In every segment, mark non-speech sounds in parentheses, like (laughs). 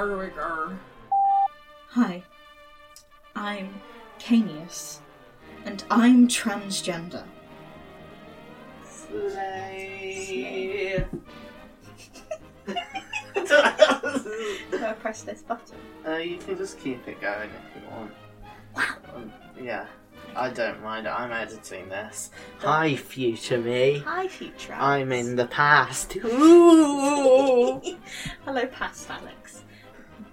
Harwiger. Hi, I'm Canius, and I'm transgender. Slay. (laughs) Do I press this button? Uh, you can just keep it going if you want. Um, yeah, I don't mind. I'm editing this. Hi, future me. Hi, future. I'm in the past. (laughs) Ooh, Hello, past Alex.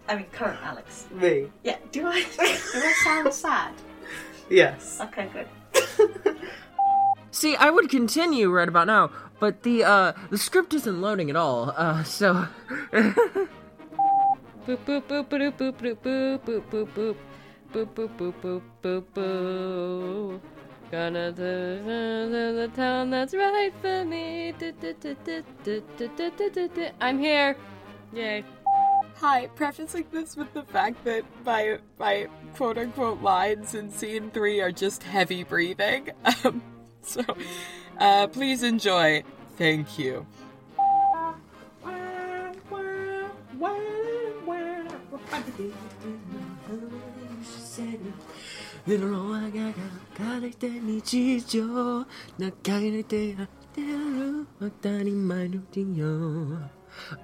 I mean, current Alex. me. Yeah. Do I? do I sound sad? Yes. Okay, good. See, I would continue right about now, but the uh the script isn't loading at all. Uh, so. boop boop boop boop boop boop boop boop boop boop boop boop boop boop boop boop. Gonna do the, the town that's right for me. I'm here. Yay. Hi, prefacing this with the fact that my my quote unquote lines in scene three are just heavy breathing. (laughs) Um, so uh, please enjoy. Thank you.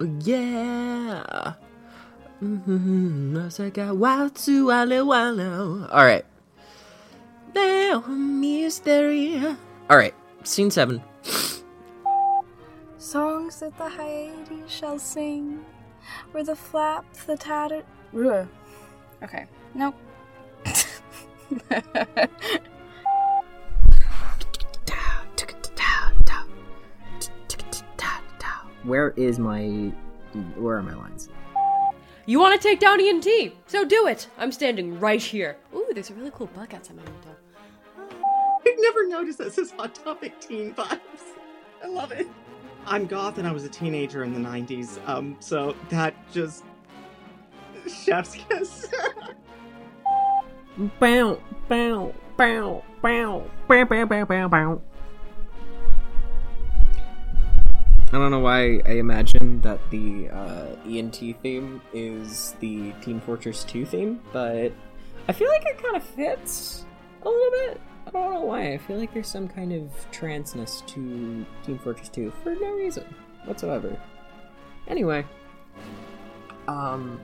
Oh yeah. Mm-hmm. Looks like I wow too, allo, allo. All right. Now, mystery. All right. Scene seven. Songs that the Hyades shall sing, where the flap, the tattered. Ugh. Okay, nope. Where is my. Where are my lines? You want to take down ENT? So do it. I'm standing right here. Ooh, there's a really cool bug outside my window. (laughs) I've never noticed this as Hot Topic teen vibes. I love it. I'm goth and I was a teenager in the 90s, um, so that just. Chef's kiss. Bow, bow, bow, bow, bow, bow, bow, bow, I don't know why I imagine that the uh, ENT theme is the Team Fortress 2 theme, but I feel like it kind of fits a little bit. I don't know why. I feel like there's some kind of transness to Team Fortress 2 for no reason whatsoever. Anyway, um,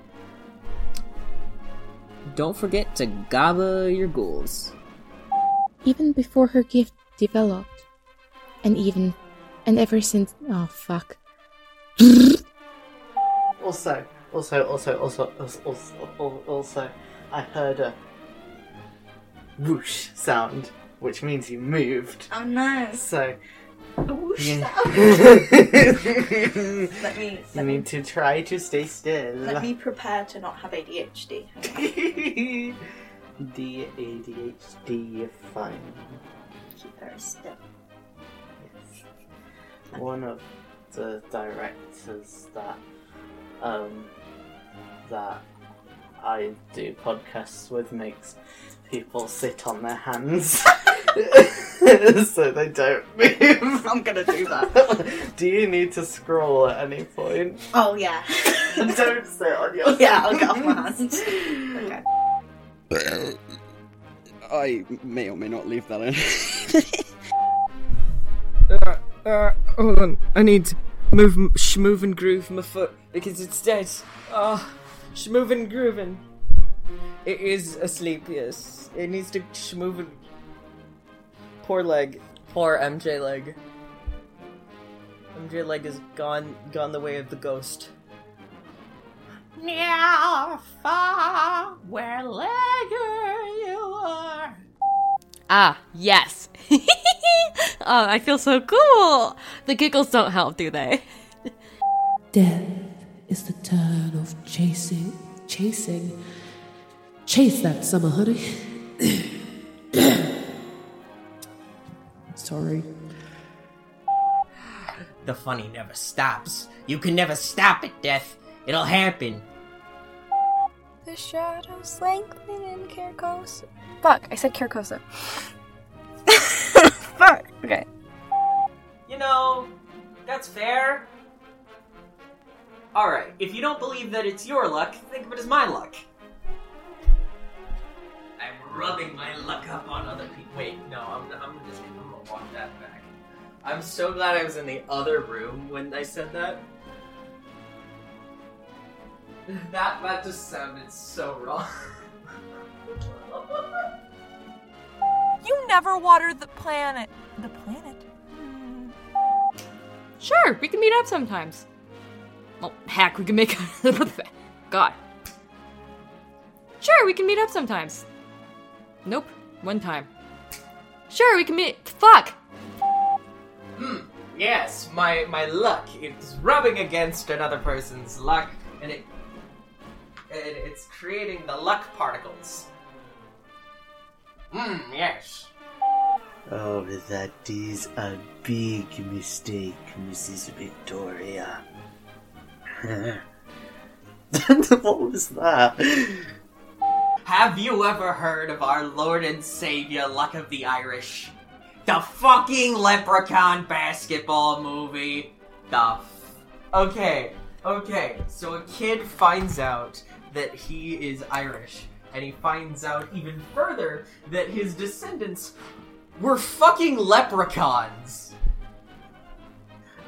don't forget to gaba your ghouls. Even before her gift developed, and even, and ever since. Oh, fuck. Also, also, also, also, also, also, also, I heard a whoosh sound, which means you moved. Oh no. So Whoosh you, sound. (laughs) Let me. Let me. need to try to stay still. Let me prepare to not have ADHD. the ADHD, fine. Keep very still. One of the directors that um that I do podcasts with makes people sit on their hands (laughs) so they don't move. (laughs) I'm gonna do that. (laughs) do you need to scroll at any point? Oh yeah. don't sit on your yeah, I'll get off my hands. Okay. I may or may not leave that in. Uh, hold on. I need to move, m- schmoove and groove my foot because it's dead. Ah, schmoove and grooving. It is asleep, yes. It needs to schmoove and. Poor leg. Poor MJ leg. MJ leg is gone, gone the way of the ghost. Meow, far, wherever you are. Ah, yes. (laughs) oh, I feel so cool. The giggles don't help, do they? (laughs) Death is the turn of chasing, chasing. Chase that summer, honey. (coughs) Sorry. The funny never stops. You can never stop it, Death. It'll happen. The shadows lengthen in Kirkosa. Fuck, I said Kirkosa. (laughs) Fuck, okay. You know, that's fair. Alright, if you don't believe that it's your luck, think of it as my luck. I'm rubbing my luck up on other people. Wait, no, I'm, I'm just I'm gonna walk that back. I'm so glad I was in the other room when I said that. (laughs) That that just sounded so wrong. (laughs) You never water the planet. The planet? Sure, we can meet up sometimes. Well, heck, we can make. (laughs) God. Sure, we can meet up sometimes. Nope, one time. Sure, we can meet. Fuck! Hmm. Yes, my my luck. It's rubbing against another person's luck, and it, it it's creating the luck particles. Hmm. Yes. Oh, that is a big mistake, Mrs. Victoria. (laughs) what was that? Have you ever heard of our Lord and Savior Luck of the Irish? The fucking Leprechaun basketball movie. The. F- okay, okay. So a kid finds out that he is Irish, and he finds out even further that his descendants were fucking leprechauns.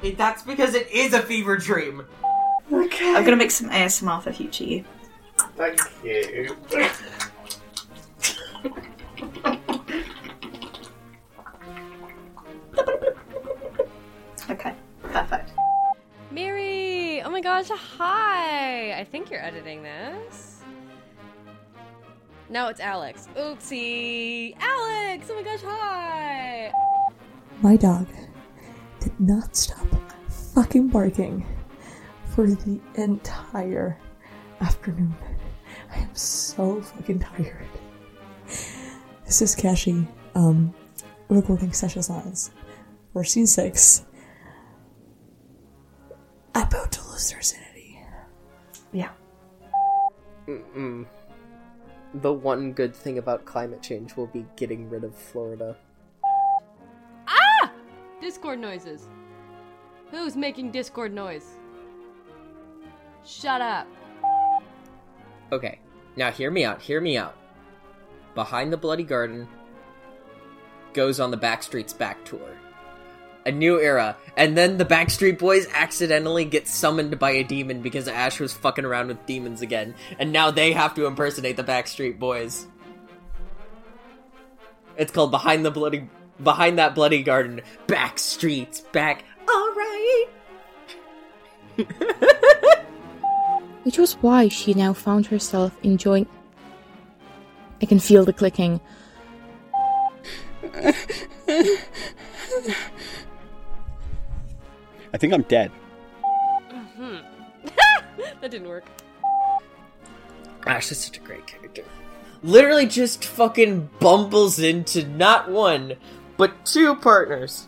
It, that's because it is a fever dream. Okay. I'm gonna make some ASMR for future you. Thank you. (laughs) Okay, perfect. Mary! Oh my gosh, hi! I think you're editing this. No, it's Alex. Oopsie! Alex! Oh my gosh, hi! My dog did not stop fucking barking for the entire afternoon. I am so fucking tired. This is Kashi, um, recording session size for scene six. I'm about to lose their sanity. Yeah. Mm-mm. The one good thing about climate change will be getting rid of Florida. Ah! Discord noises. Who's making Discord noise? Shut up. Okay, now hear me out, hear me out. Behind the Bloody Garden goes on the Backstreet's back tour. A new era, and then the Backstreet Boys accidentally get summoned by a demon because Ash was fucking around with demons again, and now they have to impersonate the Backstreet Boys. It's called Behind the Bloody Behind That Bloody Garden. Backstreet's back. Alright. (laughs) Which was why she now found herself enjoying. I can feel the clicking. (laughs) I think I'm dead. Hmm. (laughs) that didn't work. Ash is such a great character. Literally just fucking bumbles into not one, but two partners.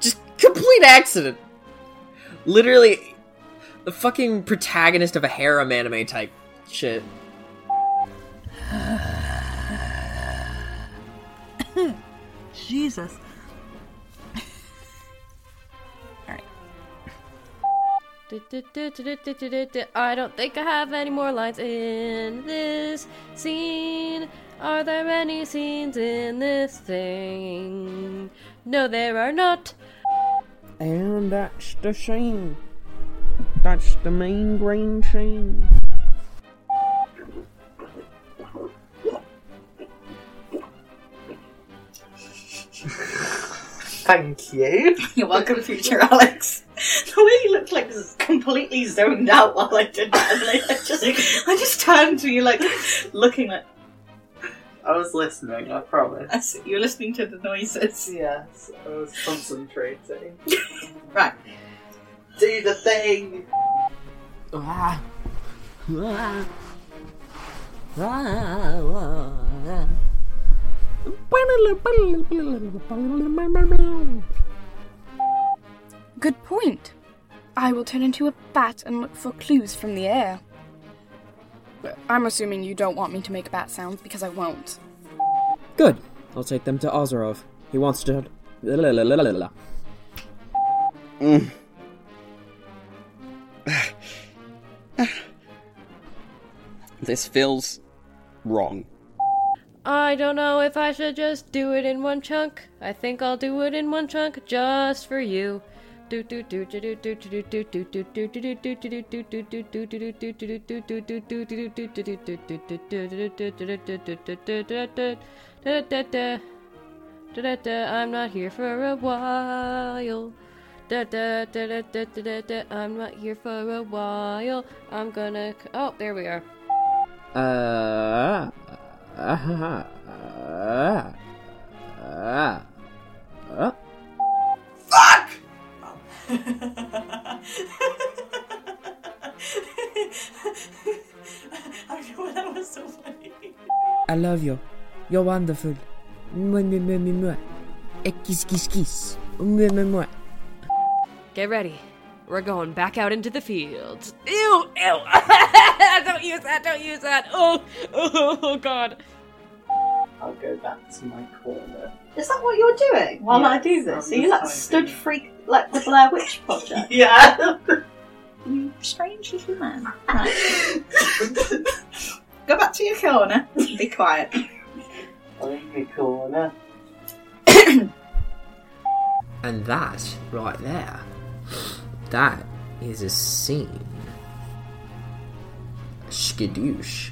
Just complete accident. Literally the fucking protagonist of a harem anime type shit. (sighs) Jesus. I don't think I have any more lines in this scene. Are there any scenes in this thing? No, there are not. And that's the scene. That's the main green scene. Thank you. (laughs) You're welcome, future Alex. The way you looked like completely zoned out while I did that, and like, I just, I just turned to you like looking like I was listening, I promise. I see- you're listening to the noises. Yes, I was concentrating. (laughs) Right. Do the thing! Ah. Ah. Good point. I will turn into a bat and look for clues from the air. I'm assuming you don't want me to make bat sounds because I won't. Good. I'll take them to Ozerov. He wants to. Mm. (sighs) This feels wrong. I don't know if I should just do it in one chunk. I think I'll do it in one chunk just for you. I'm not here for a while. I'm not here for a while. I'm gonna. Oh, there we are. Uh. Uh. Uh. Uh that was so funny. I love you. You're wonderful. Eh, kiss, kiss, kiss. Get ready. We're going back out into the fields. Ew, ew. (laughs) don't use that, don't use that. Oh, oh, oh, God. I'll go back to my corner. Is that what you're doing while Yeah, I do this? I'm Are you like stood freak like the Blair Witch Project? (laughs) Yeah. you strange little man. Right. Go back to your corner. Be quiet. I'm in my corner. And that, right there, that is a scene. Skadoosh.